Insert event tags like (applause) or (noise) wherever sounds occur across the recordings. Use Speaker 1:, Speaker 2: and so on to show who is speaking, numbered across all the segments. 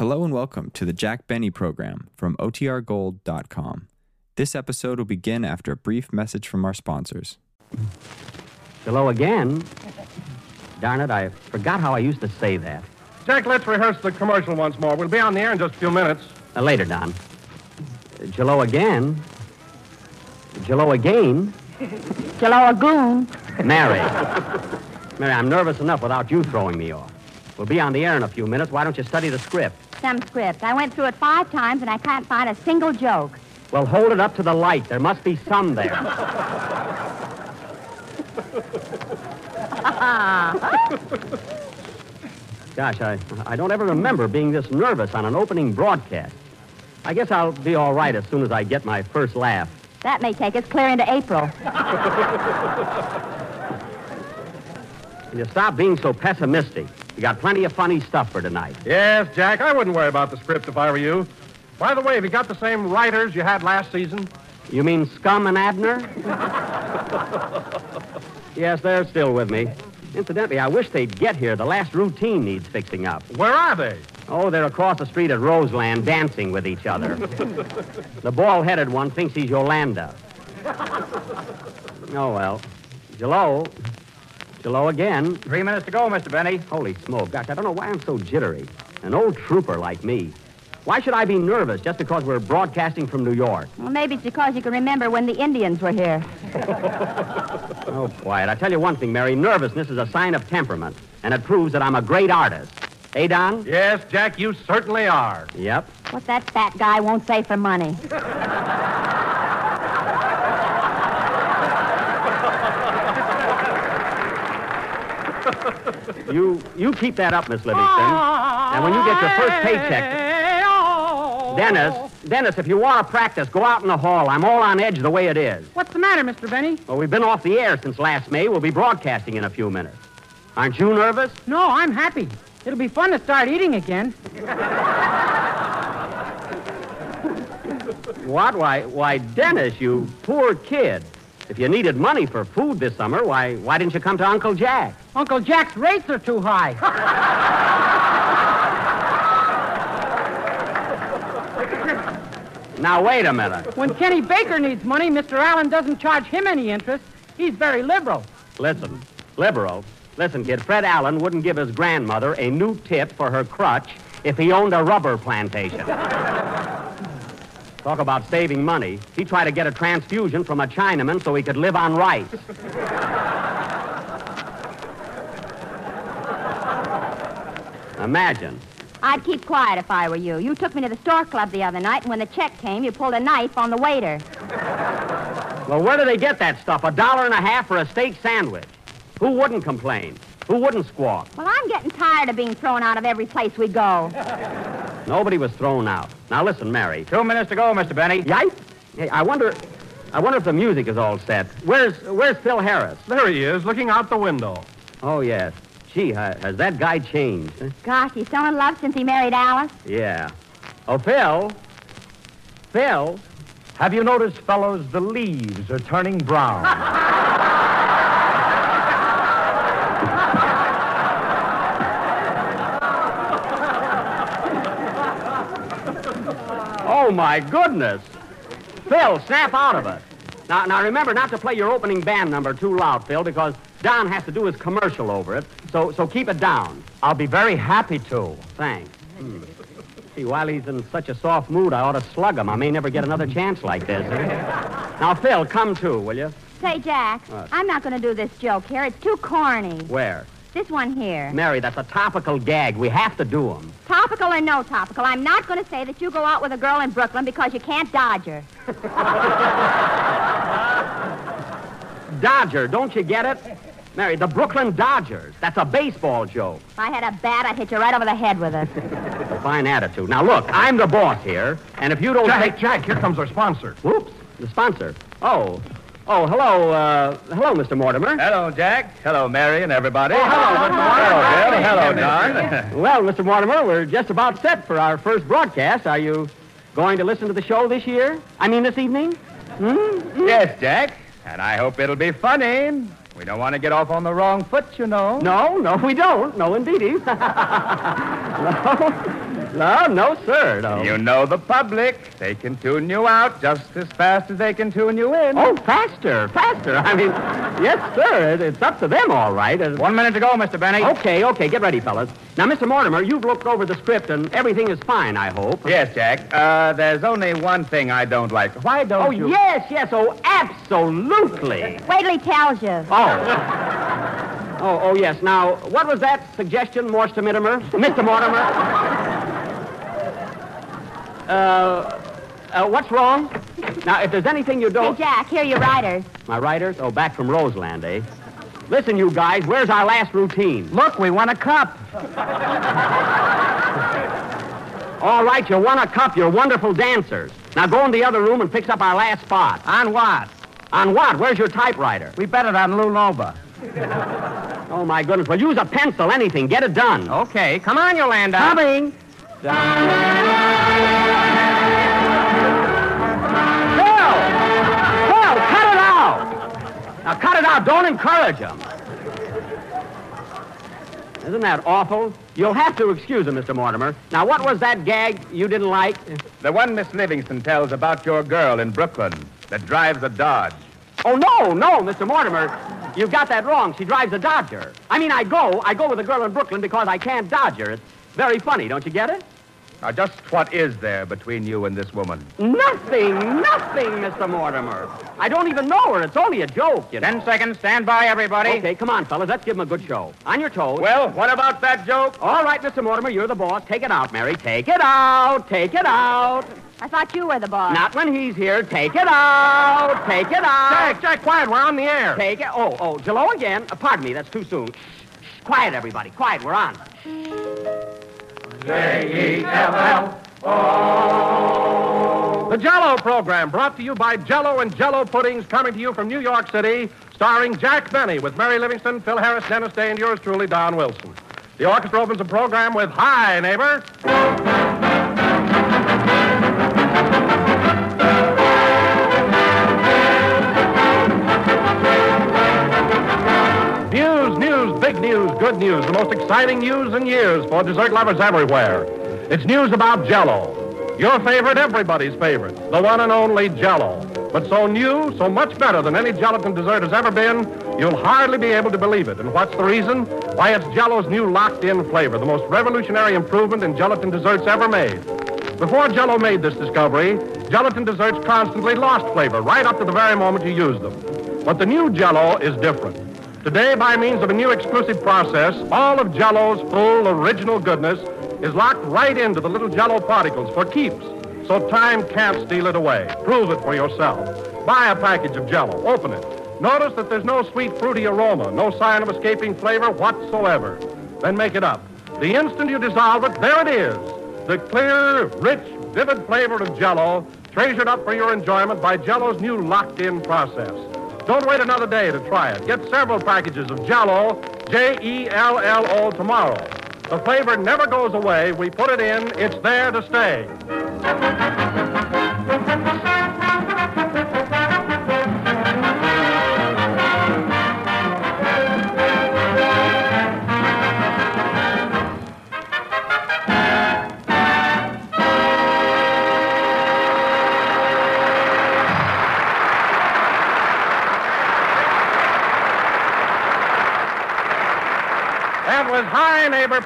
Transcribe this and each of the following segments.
Speaker 1: Hello and welcome to the Jack Benny program from OTRGold.com. This episode will begin after a brief message from our sponsors.
Speaker 2: Hello again. Darn it, I forgot how I used to say that.
Speaker 3: Jack, let's rehearse the commercial once more. We'll be on the air in just a few minutes.
Speaker 2: Uh, later, Don. Jello again. Jello again.
Speaker 4: Jello Goon.
Speaker 2: Mary. Mary, I'm nervous enough without you throwing me off. We'll be on the air in a few minutes. Why don't you study the script?
Speaker 4: Some script. I went through it five times and I can't find a single joke.
Speaker 2: Well, hold it up to the light. There must be some there. (laughs) Gosh, I, I don't ever remember being this nervous on an opening broadcast. I guess I'll be all right as soon as I get my first laugh.
Speaker 4: That may take us clear into April.
Speaker 2: You stop being so pessimistic. You got plenty of funny stuff for tonight.
Speaker 3: Yes, Jack, I wouldn't worry about the script if I were you. By the way, have you got the same writers you had last season?
Speaker 2: You mean Scum and Abner? yes, they're still with me. Incidentally, I wish they'd get here. The last routine needs fixing up.
Speaker 3: Where are they?
Speaker 2: Oh, they're across the street at Roseland dancing with each other. the bald headed one thinks he's Yolanda. Oh, well. Jello. Jello again.
Speaker 5: Three minutes to go, Mr. Benny.
Speaker 2: Holy smoke. Gosh, I don't know why I'm so jittery. An old trooper like me. Why should I be nervous just because we're broadcasting from New York?
Speaker 4: Well, maybe it's because you can remember when the Indians were here. (laughs)
Speaker 2: Oh, quiet. I tell you one thing, Mary. Nervousness is a sign of temperament, and it proves that I'm a great artist. Hey, Don?
Speaker 3: Yes, Jack, you certainly are.
Speaker 2: Yep.
Speaker 4: What that fat guy won't say for money. (laughs) (laughs)
Speaker 2: You you keep that up, Miss Livingstone. And when you get your first paycheck. Dennis, Dennis, if you want to practice, go out in the hall. I'm all on edge the way it is.
Speaker 6: What's the matter, Mr. Benny?
Speaker 2: Well, we've been off the air since last May. We'll be broadcasting in a few minutes. Aren't you nervous?
Speaker 6: No, I'm happy. It'll be fun to start eating again.
Speaker 2: What? Why, why, Dennis, you poor kid. If you needed money for food this summer, why, why didn't you come to Uncle Jack?
Speaker 6: Uncle Jack's rates are too high. (laughs)
Speaker 2: Now, wait a minute.
Speaker 6: when Kenny Baker needs money, Mr. Allen doesn't charge him any interest. He's very liberal.
Speaker 2: Listen, liberal. Listen, kid, Fred Allen wouldn't give his grandmother a new tip for her crutch if he owned a rubber plantation. Talk about saving money. He tried to get a transfusion from a Chinaman so he could live on rice. Imagine.
Speaker 4: I'd keep quiet if I were you. You took me to the Stork Club the other night, and when the check came, you pulled a knife on the waiter.
Speaker 2: Well, where do they get that stuff? A dollar and a half for a steak sandwich? Who wouldn't complain? Who wouldn't squawk?
Speaker 4: Well, I'm getting tired of being thrown out of every place we go.
Speaker 2: Nobody was thrown out. Now listen, Mary.
Speaker 5: Two minutes to go, Mr. Benny.
Speaker 2: Yipe! Hey, I wonder, I wonder if the music is all set. Where's, where's Phil Harris?
Speaker 3: There he is, looking out the window.
Speaker 2: Oh yes. Gee, uh, has that guy changed? huh?
Speaker 4: Gosh, he's so in love since he married Alice.
Speaker 2: Yeah. Oh, Phil. Phil.
Speaker 5: Have you noticed, fellows, the leaves are turning brown?
Speaker 2: Oh my goodness. Phil, snap out of it. Now, now remember not to play your opening band number too loud, Phil, because Don has to do his commercial over it. So, so keep it down.
Speaker 5: I'll be very happy to.
Speaker 2: Thanks. Hmm. (laughs) See, while he's in such a soft mood, I ought to slug him. I may never get another chance like this. now, Phil, come too, will you?
Speaker 4: Say, Jack,
Speaker 2: What?
Speaker 4: I'm not going to do this joke here. It's too corny.
Speaker 2: Where?
Speaker 4: This one here.
Speaker 2: Mary, that's a topical gag. We have to do them.
Speaker 4: Topical or no topical, I'm not going to say that you go out with a girl in Brooklyn because you can't dodge her. (laughs)
Speaker 2: Dodger, don't you get it? Mary, the Brooklyn Dodgers. That's a baseball joke.
Speaker 4: If I had a bat, I'd hit you right over the head with it. (laughs)
Speaker 2: A fine attitude. Now, look, I'm the boss here, and if you don't
Speaker 3: Jack,
Speaker 2: take...
Speaker 3: Jack, here comes our sponsor.
Speaker 2: Whoops, the sponsor. Oh, oh, hello, uh, hello, Mr. Mortimer.
Speaker 5: Hello, Jack. Hello, Mary and everybody.
Speaker 2: Oh, hello, Mr. Mortimer.
Speaker 5: Hello, Bill. Hello, Don. (laughs)
Speaker 2: Well, Mr. Mortimer, we're just about set for our first broadcast. Are you going to listen to the show this year? I mean, this evening? Hmm?
Speaker 5: yes, Jack. And I hope it'll be funny. We don't want to get off on the wrong foot, you know.
Speaker 2: No, no, we don't. No, indeedy. (laughs) no. No, no, sir. No.
Speaker 5: You know the public. They can tune you out just as fast as they can tune you in.
Speaker 2: Oh, faster, faster. I mean, yes, sir. It- It's up to them, all right. Uh,
Speaker 5: One minute to go, Mr. Benny.
Speaker 2: Okay, okay. Get ready, fellas. Now, Mr. Mortimer, you've looked over the script, and everything is fine, I hope.
Speaker 5: Yes, Jack. Uh, there's only one thing I don't like. Why don't
Speaker 2: Oh,
Speaker 5: you?
Speaker 2: Oh, yes, yes. Oh, absolutely.
Speaker 4: Wait till he tells you.
Speaker 2: Oh. Oh, oh, yes. Now, what was that suggestion, Mr. Mortimer? Mr. Mortimer? Uh, uh, what's wrong? Now, if there's anything you don't...
Speaker 4: Hey, Jack, here are your riders.
Speaker 2: My writers? Oh, back from Roseland, eh? Listen, you guys, where's our last routine?
Speaker 6: Look, we won a cup.
Speaker 2: All right, you won a cup. You're wonderful dancers. Now go in the other room and fix up our last spot.
Speaker 6: On what?
Speaker 2: On what? Where's your typewriter?
Speaker 6: We bet it on Lou Nova.
Speaker 2: Oh, my goodness. Well, use a pencil, anything. Get it done.
Speaker 6: Okay, come on, Yolanda.
Speaker 2: Coming. Phil! Phil, cut it out! Now, cut it out. Don't encourage him. Isn't that awful? You'll have to excuse him, Mr. Mortimer. Now, what was that gag you didn't like?
Speaker 5: The one Miss Livingstone tells about your girl in Brooklyn that drives a Dodge.
Speaker 2: Oh, no, no, Mr. Mortimer. You've got that wrong. She drives a Dodger. I mean, I go. I go with a girl in Brooklyn because I can't dodge her. It's very funny, don't you get it?
Speaker 5: Now, just what is there between you and this woman?
Speaker 2: Nothing, nothing, Mr. Mortimer. I don't even know her. It's only a joke, you know.
Speaker 5: Ten seconds. Stand by, everybody.
Speaker 2: Okay, come on, fellas. Let's give him a good show. On your toes.
Speaker 5: Well, what about that joke?
Speaker 2: All right, Mr. Mortimer, you're the boss. Take it out, Mary. Take it out. Take it out.
Speaker 4: I thought you were the boss.
Speaker 2: Not when he's here. Take it out. Take it out.
Speaker 3: Jack, Jack, quiet. We're on the air.
Speaker 2: Take it. Oh, oh, Jello again. Uh, pardon me, that's too soon. Shh, shh. Quiet, everybody. Quiet. We're on.
Speaker 3: The Jello program brought to you by Jello and Jello Puddings coming to you from New York City, starring Jack Benny with Mary Livingstone, Phil Harris, Dennis Day, and yours truly, Don Wilson. The orchestra opens the program with Hi, Neighbor. News, big news, good news, the most exciting news in years for dessert lovers everywhere. It's news about Jello. Your favorite, everybody's favorite, the one and only Jello. But so new, so much better than any gelatin dessert has ever been, you'll hardly be able to believe it. And what's the reason? Why, it's Jello's new locked-in flavor, the most revolutionary improvement in gelatin desserts ever made. Before Jello made this discovery, gelatin desserts constantly lost flavor right up to the very moment you used them. But the new Jello is different. Today, by means of a new exclusive process, all of Jello's full original goodness is locked right into the little Jello particles for keeps, so time can't steal it away. Prove it for yourself. Buy a package of Jello. Open it. Notice that there's no sweet, fruity aroma, no sign of escaping flavor whatsoever. Then make it up. The instant you dissolve it, there it is. The clear, rich, vivid flavor of Jello, treasured up for your enjoyment by Jello's new locked-in process. Don't wait another day to try it. Get several packages of Jello, J-E-L-L-O, tomorrow. The flavor never goes away. We put it in. It's there to stay.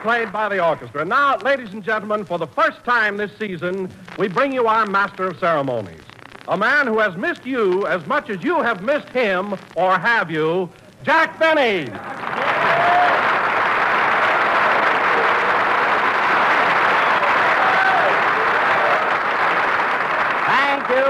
Speaker 3: Played by the orchestra. Now, ladies and gentlemen, for the first time this season, we bring you our master of ceremonies. A man who has missed you as much as you have missed him, or have you, Jack Benny.
Speaker 2: Thank you.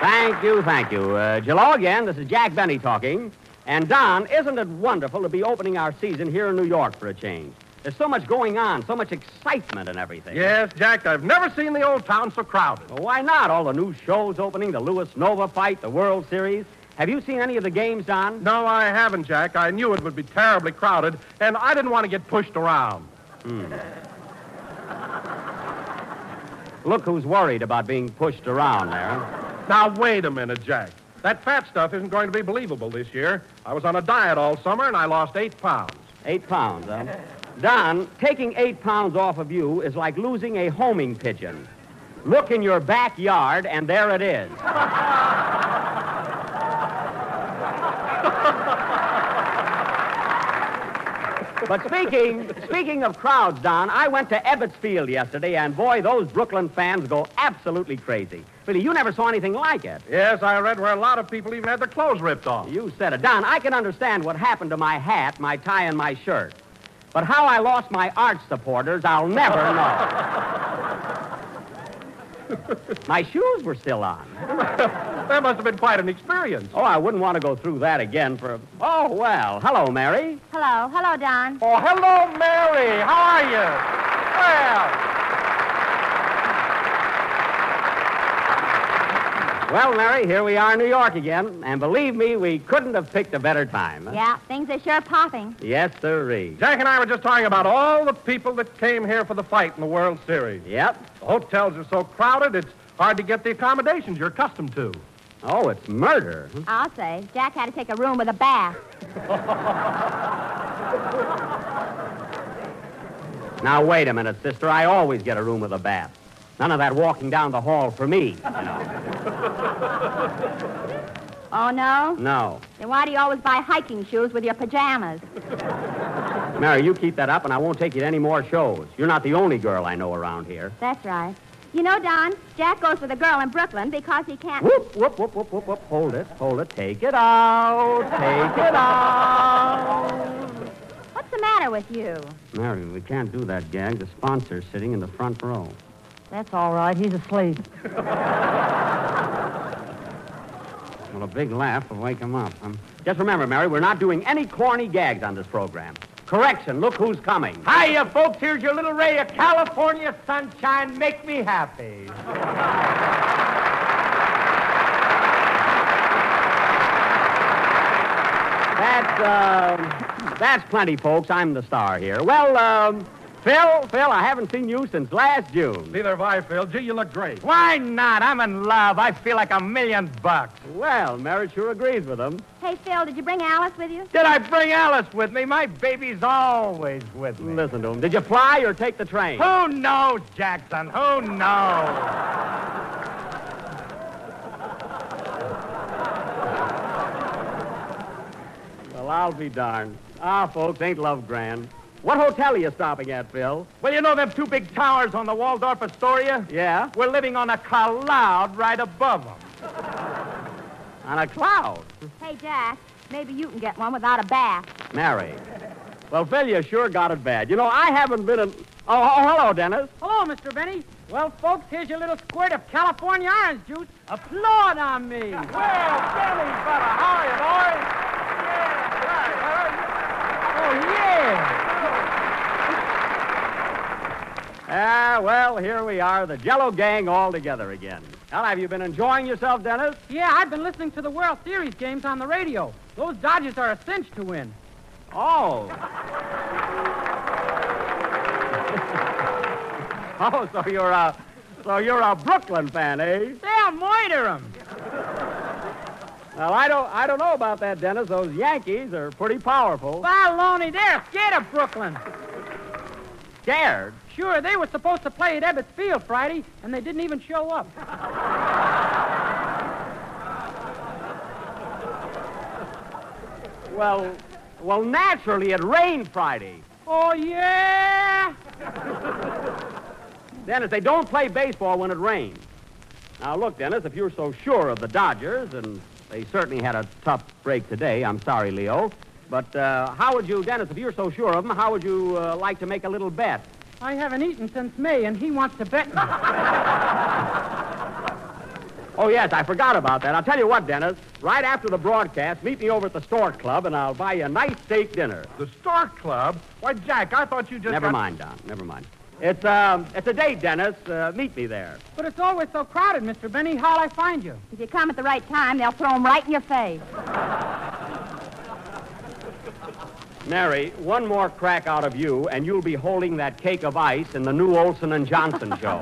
Speaker 2: thank you, thank you. Uh, again, this is Jack Benny talking. And Don, isn't it wonderful to be opening our season here in New York for a change? There's so much going on, so much excitement and everything.
Speaker 3: Yes, Jack, I've never seen the old town so crowded.
Speaker 2: Well, why not? All the new shows opening, the Louis Nova fight, the World Series. Have you seen any of the games, Don?
Speaker 3: No, I haven't, Jack. I knew it would be terribly crowded, and I didn't want to get pushed around. Hmm. (laughs)
Speaker 2: Look who's worried about being pushed around there.
Speaker 3: Now, wait a minute, Jack. That fat stuff isn't going to be believable this year. I was on a diet all summer, and I lost eight pounds.
Speaker 2: Eight pounds, huh? Don, taking eight pounds off of you is like losing a homing pigeon. Look in your backyard, and there it is. But speaking speaking of crowds, Don, I went to Ebbets Field yesterday, and boy, those Brooklyn fans go absolutely crazy. Really, you never saw anything like it.
Speaker 3: Yes, I read where a lot of people even had their clothes ripped off.
Speaker 2: You said it. Don, I can understand what happened to my hat, my tie, and my shirt. But how I lost my arch supporters, I'll never know. (laughs) my shoes were still on. (laughs)
Speaker 3: That must have been quite an experience.
Speaker 2: Oh, I wouldn't want to go through that again for. Oh, well. Hello, Mary.
Speaker 4: Hello. Hello, Don.
Speaker 3: Oh, hello, Mary. How are you? Well,
Speaker 2: Well, Mary, here we are in New York again. And believe me, we couldn't have picked a better time.
Speaker 4: Yeah, things are sure popping.
Speaker 2: Yes, sirree.
Speaker 3: Jack and I were just talking about all the people that came here for the fight in the World Series.
Speaker 2: Yep.
Speaker 3: The hotels are so crowded, it's hard to get the accommodations you're accustomed to.
Speaker 2: Oh, it's murder.
Speaker 4: I'll say. Jack had to take a room with a bath.
Speaker 2: Now, wait a minute, sister. I always get a room with a bath. None of that walking down the hall for me, you know.
Speaker 4: Oh, no?
Speaker 2: No.
Speaker 4: Then why do you always buy hiking shoes with your pajamas?
Speaker 2: Mary, you keep that up, and I won't take you to any more shows. You're not the only girl I know around here.
Speaker 4: That's right. You know, Don, Jack goes with a girl in Brooklyn because he can't.
Speaker 2: Whoop, whoop, whoop, whoop, whoop, whoop. Hold it, hold it. Take it out. Take it out.
Speaker 4: What's the matter with you?
Speaker 2: Mary, we can't do that gag. The sponsor's sitting in the front row.
Speaker 6: That's all right. He's asleep.
Speaker 2: Well, a big laugh will wake him up. Um, just remember, Mary, we're not doing any corny gags on this program. Correction, look who's coming.
Speaker 5: Hiya, folks. Here's your little ray of California sunshine. Make me happy.
Speaker 2: That's, uh, that's plenty, folks. I'm the star here. Well, um, Phil, Phil, I haven't seen you since last June.
Speaker 3: Neither have I, Phil. Gee, you look great.
Speaker 5: Why not? I'm in love. I feel like a million bucks.
Speaker 2: Well, Mary sure agrees with him.
Speaker 4: Hey, Phil, did you bring Alice with you?
Speaker 5: Did I bring Alice with me? My baby's always with me.
Speaker 2: Listen to him. Did you fly or take the train?
Speaker 5: Who knows, Jackson? Who knows?
Speaker 2: Well, I'll be darned. Ah, folks, ain't love grand. What hotel are you stopping at, Phil?
Speaker 5: Well, you know them two big towers on the Waldorf Astoria?
Speaker 2: Yeah?
Speaker 5: We're living on a cloud right above them.
Speaker 2: On a cloud.
Speaker 4: Hey, Jack, maybe you can get one without a bath.
Speaker 2: Mary. Well, Phil, you sure got it bad. You know, I haven't been in... Oh, oh, hello, Dennis.
Speaker 6: Hello, Mr. Benny. Well, folks, here's your little squirt of California orange juice. Applaud on me.
Speaker 5: Well, Benny, brother, how are you, boys? Yeah, right.
Speaker 6: Oh, yeah.
Speaker 2: Ah, well, here we are, the Jello gang all together again. Well, have you been enjoying yourself, Dennis?
Speaker 6: Yeah, I've been listening to the World Series games on the radio. Those Dodgers are a cinch to win.
Speaker 2: Oh. (laughs) oh, so you're a, so you're a Brooklyn fan, eh?
Speaker 6: They'll murder 'em.
Speaker 2: Well, I don't, I don't know about that, Dennis. Those Yankees are pretty powerful.
Speaker 6: Baloney, they're scared of Brooklyn.
Speaker 2: Scared.
Speaker 6: Sure, they were supposed to play at Ebbets Field Friday, and they didn't even show up. (laughs)
Speaker 2: Well, well, naturally, it rained Friday.
Speaker 6: Oh, yeah? (laughs)
Speaker 2: Dennis, they don't play baseball when it rains. Now, look, Dennis, if you're so sure of the Dodgers, and they certainly had a tough break today, I'm sorry, Leo. But uh, how would you, Dennis, if you're so sure of them, how would you uh, like to make a little bet?
Speaker 6: I haven't eaten since May, and he wants to bet me. (laughs)
Speaker 2: Oh, yes, I forgot about that. I'll tell you what, Dennis. Right after the broadcast, meet me over at the Stork Club, and I'll buy you a nice steak dinner.
Speaker 3: The Stork Club? Why, Jack, I thought you just.
Speaker 2: Never
Speaker 3: got-
Speaker 2: mind, Don. Never mind. It's, um, it's a date, Dennis. Uh, meet me there.
Speaker 6: But it's always so crowded, Mr. Benny. How'll I find you?
Speaker 4: If you come at the right time, they'll throw 'em right in your face. (laughs)
Speaker 2: Mary, one more crack out of you, and you'll be holding that cake of ice in the new Olsen and Johnson show.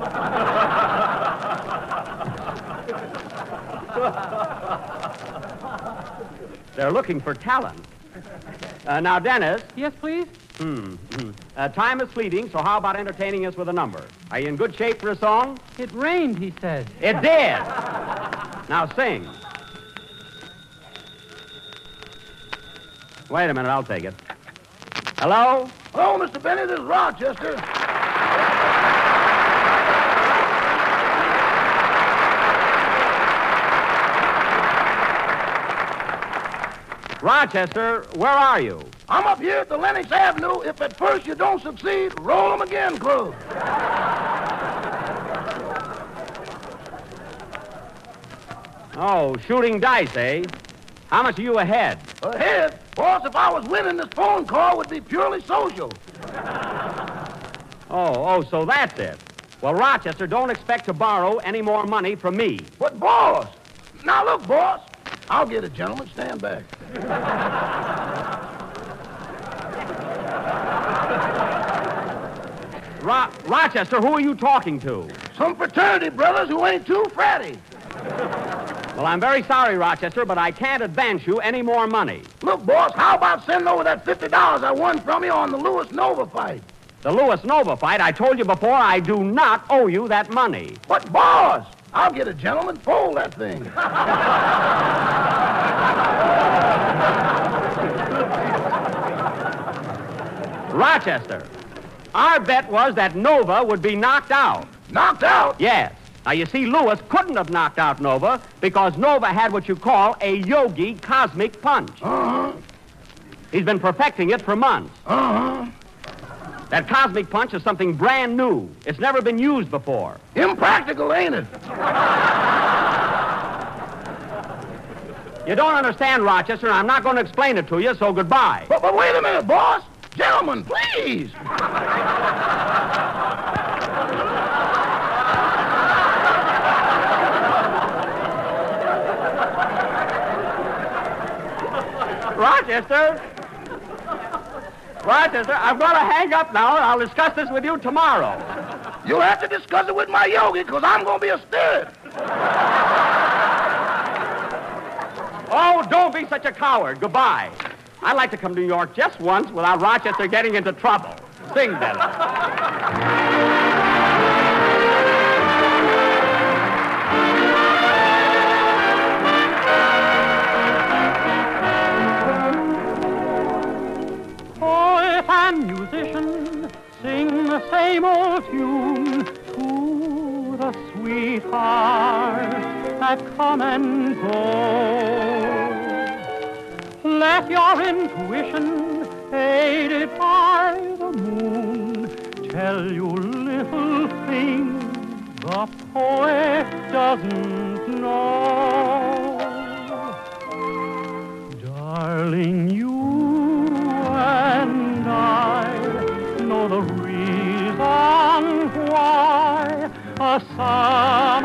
Speaker 2: They're looking for talent. Uh, now, Dennis,
Speaker 6: Yes, please?
Speaker 2: hmm, hmm. Uh, time is fleeting, so how about entertaining us with a number? Are you in good shape for a song?
Speaker 6: It rained, he says.
Speaker 2: It did. Now sing. Wait a minute, I'll take it. Hello?
Speaker 7: Hello, Mr. Benny. This is Rochester.
Speaker 2: Rochester, where are you?
Speaker 7: I'm up here at the Lenox Avenue. If at first you don't succeed, roll 'em again, Club.
Speaker 2: Oh, shooting dice, eh? How much are you ahead?
Speaker 7: Ahead, boss, if I was winning, this phone call would be purely social. (laughs)
Speaker 2: Oh, oh, so that's it. Well, Rochester, don't expect to borrow any more money from me.
Speaker 7: But, boss, now look, boss, I'll get it, gentlemen. Stand back. (laughs)
Speaker 2: Ro- Rochester, who are you talking to?
Speaker 7: Some fraternity brothers who ain't too fratty.
Speaker 2: Well, I'm very sorry, Rochester, but I can't advance you any more money.
Speaker 7: Look, boss, how about sending over that $50 I won from you on the Louis Nova fight?
Speaker 2: The Louis Nova fight, I told you before, I do not owe you that money.
Speaker 7: But, boss, I'll get it, gentlemen. Fold that thing. (laughs)
Speaker 2: Rochester, our bet was that Nova would be knocked out.
Speaker 7: Knocked out?
Speaker 2: Yes. Now, you see, Louis couldn't have knocked out Nova because Nova had what you call a yogi cosmic punch.
Speaker 7: Uh-huh.
Speaker 2: He's been perfecting it for months.
Speaker 7: Uh-huh.
Speaker 2: That cosmic punch is something brand new. It's never been used before.
Speaker 7: Impractical, ain't it?
Speaker 2: You don't understand, Rochester, and I'm not going to explain it to you, so goodbye.
Speaker 7: But, but wait a minute, boss. Gentlemen, please.
Speaker 2: Rochester! Rochester, I'm going to hang up now, and I'll discuss this with you tomorrow.
Speaker 7: You'll have to discuss it with my yogi, because I'm going to be a stud.
Speaker 2: Oh, don't be such a coward. Goodbye. I'd like to come to New York just once without Rochester getting into trouble. Sing, Dennis.
Speaker 6: The sweetheart that come and go. Let your intuition, aided by the moon, tell you little things the poet doesn't know. A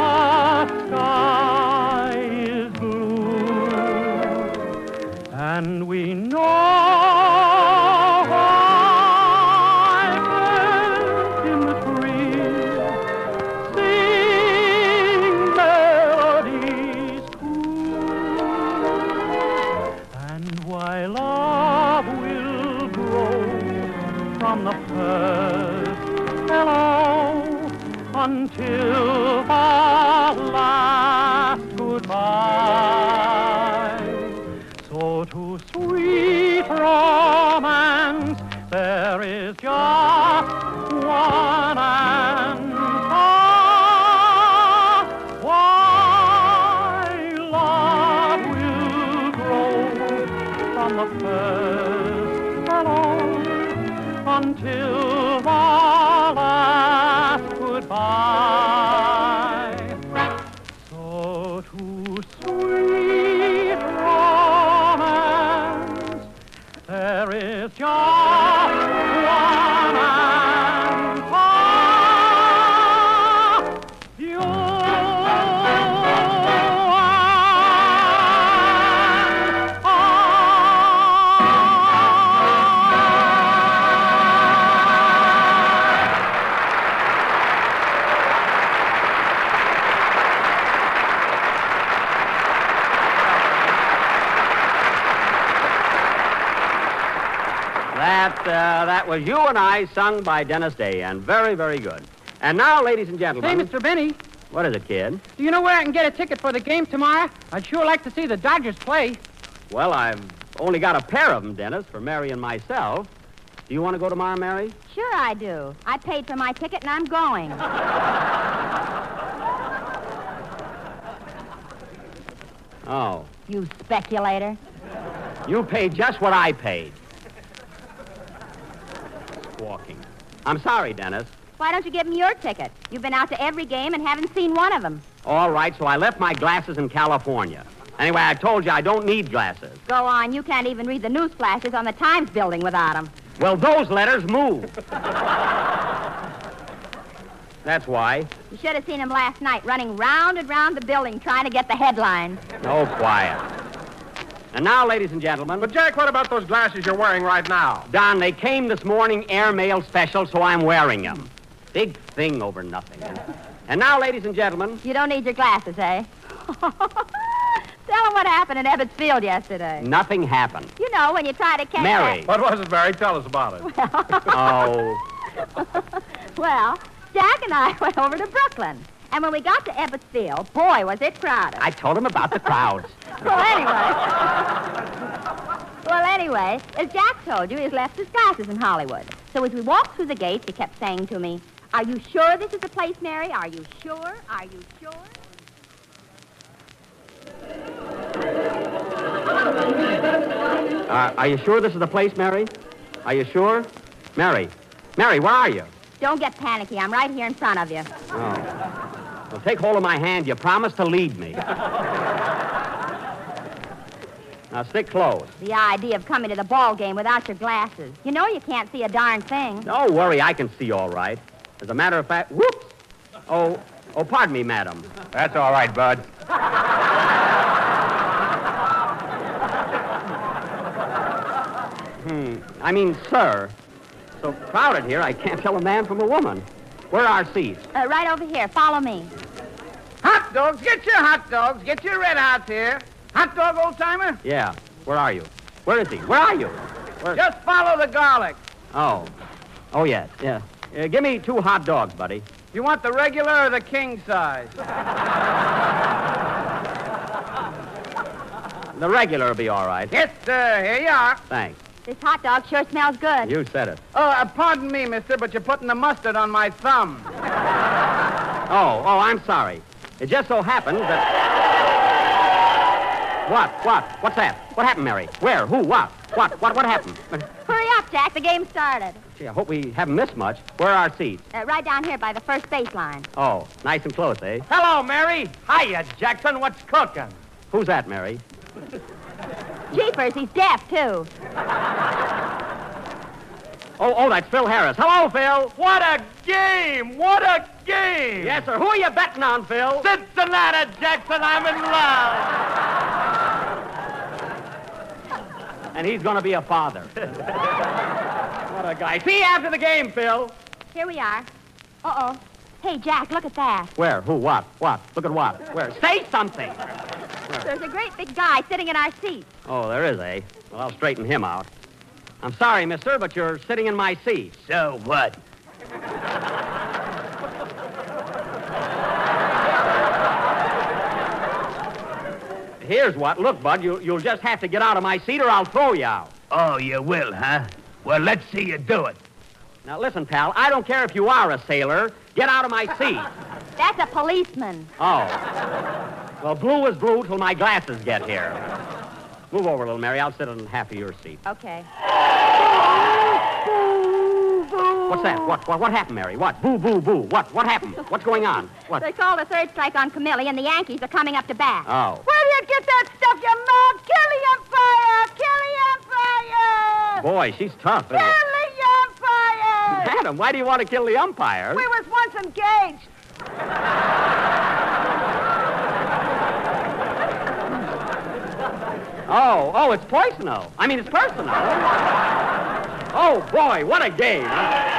Speaker 6: and
Speaker 2: I, sung by Dennis Day, and very, very good. And now, ladies and gentlemen.
Speaker 6: Hey, Mr. Benny,
Speaker 2: What is it, kid?
Speaker 6: do you know where I can get a ticket for the game tomorrow? I'd sure like to see the Dodgers play.
Speaker 2: Well, I've only got a pair of them, Dennis, for Mary and myself. Do you want to go tomorrow, Mary?
Speaker 4: Sure I do. I paid for my ticket and I'm going. (laughs)
Speaker 2: Oh.
Speaker 4: You speculator.
Speaker 2: You paid just what I paid. Walking. I'm sorry, Dennis.
Speaker 4: Why don't you give him your ticket? You've been out to every game and haven't seen one of them.
Speaker 2: All right, so I left my glasses in California. Anyway, I told you I don't need glasses.
Speaker 4: Go on, you can't even read the news flashes on the Times building without them.
Speaker 2: Well, those letters move. That's why.
Speaker 4: You should have seen him last night running round and round the building trying to get the headlines.
Speaker 2: Oh, quiet. And now, ladies and gentlemen.
Speaker 3: But, Jack, what about those glasses you're wearing right now?
Speaker 2: Don, they came this morning airmail special, so I'm wearing them. Big thing over nothing. And now, ladies and gentlemen,
Speaker 4: You don't need your glasses, eh? (laughs) Tell him what happened in Ebbets Field yesterday.
Speaker 2: nothing happened.
Speaker 4: You know, when you try to catch
Speaker 2: Mary.
Speaker 3: What was it, Mary? Tell us about it.
Speaker 2: Well...
Speaker 4: Oh, (laughs) (laughs) Well, Jack and I went over to Brooklyn. And when we got to Ebbets Field, boy, was it crowded.
Speaker 2: I told him about the crowds.
Speaker 4: Well, anyway. well, anyway, as Jack told you, he's left his glasses in Hollywood. So as we walked through the gates, he kept saying to me, Are you sure this is the place, Mary? Are you sure? Are you sure?
Speaker 2: Uh, are you sure this is the place, Mary? Are you sure? Mary. Mary, where are you?
Speaker 4: Don't get panicky. I'm right here in front of you.
Speaker 2: Oh. Well, take hold of my hand. You promised to lead me. Now, stick close.
Speaker 4: The idea of coming to the ball game without your glasses. You know you can't see a darn thing.
Speaker 2: Don't worry, I can see all right. As a matter of fact, whoops! Oh, oh, pardon me, madam.
Speaker 3: That's all right, Bud.
Speaker 2: Hmm. I mean, sir. So crowded here, I can't tell a man from a woman. Where are our seats?
Speaker 4: Uh, right over here. Follow me.
Speaker 5: Hot dogs, get your hot dogs. Get your red hots here. Hot dog, old timer?
Speaker 2: Yeah. Where are you? Where is he? Where are you? Where?
Speaker 5: Just follow the garlic.
Speaker 2: Oh. Oh, yes. Yeah. Uh, give me two hot dogs, buddy.
Speaker 5: You want the regular or the king size?
Speaker 2: The regular will be all right.
Speaker 5: Yes, sir. Here you are.
Speaker 2: Thanks.
Speaker 4: This hot dog sure smells good.
Speaker 2: You said it.
Speaker 5: Oh, uh, pardon me, mister, but you're putting the mustard on my thumb.
Speaker 2: Oh, oh, I'm sorry. It just so happens that. What? What? What's that? What happened, Mary? Where? Who? What? What? What? What happened?
Speaker 4: Hurry up, Jack. The game started.
Speaker 2: Gee, I hope we haven't missed much. Where are our seats?
Speaker 4: Uh, right down here by the first base line.
Speaker 2: Oh, nice and close, eh?
Speaker 5: Hello, Mary. Hiya, Jackson. What's cooking?
Speaker 2: Who's that, Mary?
Speaker 4: Jeepers, he's deaf, too.
Speaker 2: Oh, oh, that's Phil Harris. Hello, Phil.
Speaker 5: What a game! What a game!
Speaker 2: Yes, sir. Who are you betting on, Phil?
Speaker 5: Cincinnati, Jackson, I'm in love.
Speaker 2: And he's going to be a father. (laughs) what a guy. See you after the game, Phil.
Speaker 4: Here we are. Uh-oh. Hey, Jack, look at that.
Speaker 2: Where? Who? What? What? Look at what? Where? Say something.
Speaker 4: There's a great big guy sitting in our seat.
Speaker 2: Oh, there is, eh? Well, I'll straighten him out. I'm sorry, mister, but you're sitting in my seat.
Speaker 5: So what?
Speaker 2: Here's what. Look, Bud, you, you'll just have to get out of my seat or I'll throw you out.
Speaker 5: Oh, you will, huh? Well, let's see you do it.
Speaker 2: Now, listen, pal, I don't care if you are a sailor. Get out of my seat. (laughs)
Speaker 4: That's a policeman.
Speaker 2: Oh. Well, blue is blue till my glasses get here. Move over a little, Mary. I'll sit on half of your seat.
Speaker 4: Okay.
Speaker 2: What's that? What, what, what happened, Mary? What? Boo, boo, boo. What? What happened? What's going on? What?
Speaker 4: They called a third strike on Camilli, and the Yankees are coming up to bat.
Speaker 2: Oh.
Speaker 4: Where do you get that stuff, you mug? Kill the umpire! Kill the umpire!
Speaker 2: Boy, she's tough, isn't
Speaker 4: Kill
Speaker 2: it?
Speaker 4: the umpire!
Speaker 2: Madam, why do you want to kill the umpire?
Speaker 4: We was once engaged.
Speaker 2: Oh, oh, it's personal. I mean, it's personal. Oh, boy, what a game. Who,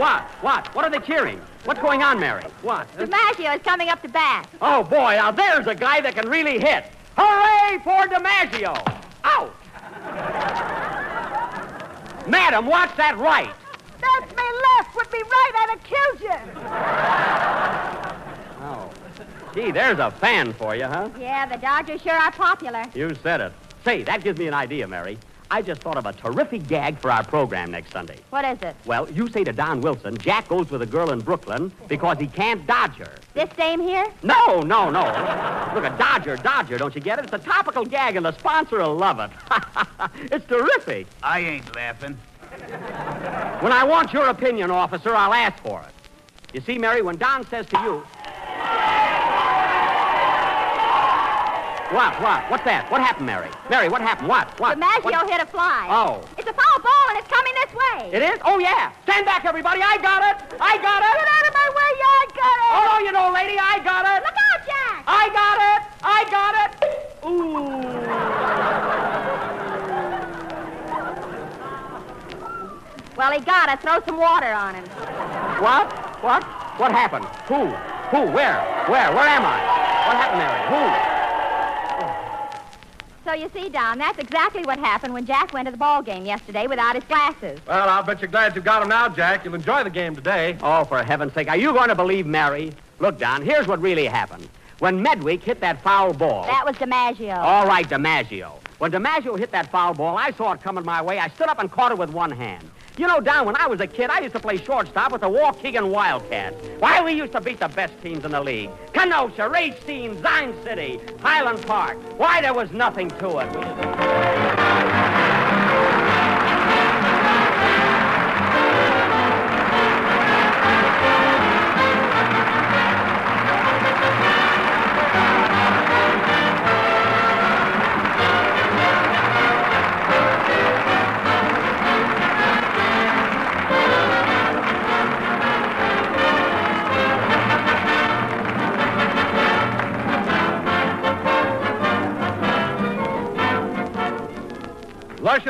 Speaker 2: what, what? What are they cheering? What's going on, Mary? What?
Speaker 4: DiMaggio is coming up to bat.
Speaker 2: Oh, boy, now there's a guy that can really hit. Hooray for DiMaggio! Out! Madam, what's that right?
Speaker 8: That's me left. Would be right. I'd have killed you.
Speaker 2: Oh. Gee, there's a fan for you, huh?
Speaker 4: Yeah, the Dodgers sure are popular.
Speaker 2: You said it. Say, that gives me an idea, Mary. I just thought of a terrific gag for our program next Sunday.
Speaker 4: What is it?
Speaker 2: Well, you say to Don Wilson, Jack goes with a girl in Brooklyn because he can't dodge her.
Speaker 4: This dame here?
Speaker 2: No, no, no. Look, a Dodger, Dodger, don't you get it? It's a topical gag, and the sponsor will love it. (laughs) it's terrific.
Speaker 9: I ain't laughing.
Speaker 2: When I want your opinion, officer, I'll ask for it. You see, Mary, when Don says to you. What? What? What's that? What happened, Mary? Mary, what happened? What? What?
Speaker 4: DiMaggio
Speaker 2: What?
Speaker 4: hit a fly.
Speaker 2: Oh.
Speaker 4: It's a foul ball, and it's coming this way.
Speaker 2: It is? Oh, yeah. Stand back, everybody. I got it. I got it.
Speaker 8: Get out of my way. Yeah, I got it.
Speaker 2: Oh, no, you know, lady, I got it.
Speaker 4: Look out, Jack!
Speaker 2: I got it. I got it. Ooh.
Speaker 4: Well, he got it. Throw some water on him.
Speaker 2: What? What? What happened? Who? Who? Where? Where? Where am I? What happened, Mary? Who?
Speaker 4: So you see, Don, that's exactly what happened when Jack went to the ball game yesterday without his glasses.
Speaker 3: Well, I'll bet you're glad you got him now, Jack. You'll enjoy the game today.
Speaker 2: Oh, for heaven's sake, are you going to believe Mary? Look, Don, here's what really happened. When Medwick hit that foul ball.
Speaker 4: That was DiMaggio.
Speaker 2: All right, DiMaggio. When DiMaggio hit that foul ball, I saw it coming my way. I stood up and caught it with one hand. You know, Don, when I was a kid, I used to play shortstop with the Waukegan Wildcats. Why, we used to beat the best teams in the league. Kenosha, Racine, Zion City, Highland Park. Why, there was nothing to it.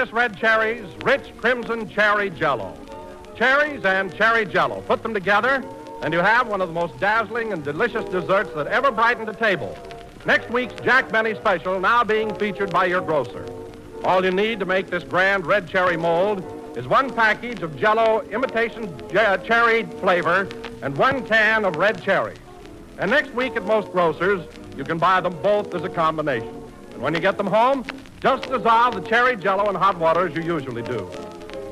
Speaker 3: Luscious red cherries, rich crimson cherry jello. Cherries and cherry jello. Put them together, and you have one of the most dazzling and delicious desserts that ever brightened a table. Next week's Jack Benny special now being featured by your grocer. All you need to make this grand red cherry mold is one package of jello imitation je- cherry flavor and one can of red cherries. And next week at most grocers, you can buy them both as a combination. And when you get them home, just dissolve the cherry jello in hot water as you usually do.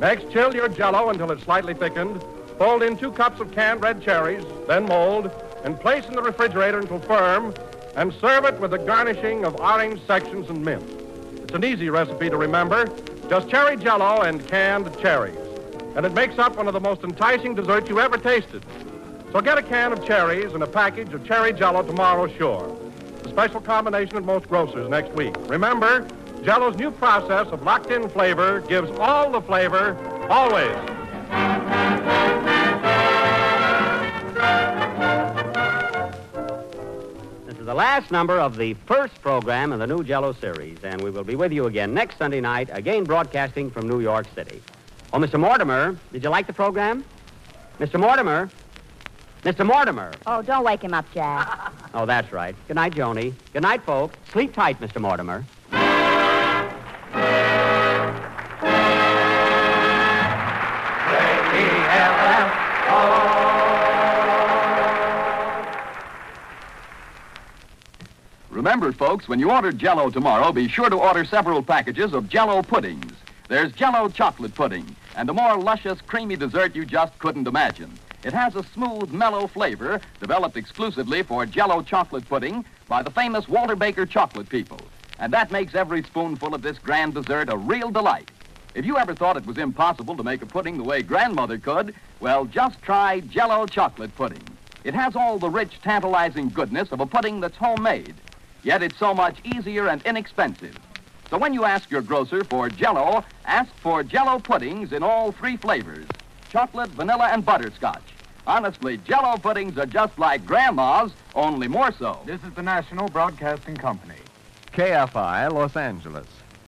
Speaker 3: Next, chill your jello until it's slightly thickened. Fold in two cups of canned red cherries, then mold, and place in the refrigerator until firm, and serve it with a garnishing of orange sections and mint. It's an easy recipe to remember. Just cherry jello and canned cherries. And it makes up one of the most enticing desserts you ever tasted. So get a can of cherries and a package of cherry jello tomorrow, sure. A special combination at most grocers next week. Remember, Jello's new process of locked-in flavor gives all the flavor, always.
Speaker 2: This is the last number of the first program in the new Jello series, and we will be with you again next Sunday night, again broadcasting from New York City. Oh, Mr. Mortimer, did you like the program? Mr. Mortimer? Mr. Mortimer.
Speaker 4: Oh, don't wake him up, Jack. (laughs)
Speaker 2: Oh, that's right. Good night, Joni. Good night, folks. Sleep tight, Mr. Mortimer.
Speaker 10: Remember, folks, when you order Jello tomorrow, be sure to order several packages of Jello puddings. There's Jello chocolate pudding, and a more luscious, creamy dessert you just couldn't imagine. It has a smooth, mellow flavor developed exclusively for Jello chocolate pudding by the famous Walter Baker chocolate people. And that makes every spoonful of this grand dessert a real delight. If you ever thought it was impossible to make a pudding the way grandmother could, well, just try Jello chocolate pudding. It has all the rich, tantalizing goodness of a pudding that's homemade. Yet it's so much easier and inexpensive. So when you ask your grocer for Jello, ask for Jello puddings in all three flavors chocolate, vanilla, and butterscotch. Honestly, Jello puddings are just like Grandma's, only more so.
Speaker 11: This is the National Broadcasting Company.
Speaker 12: KFI, Los Angeles.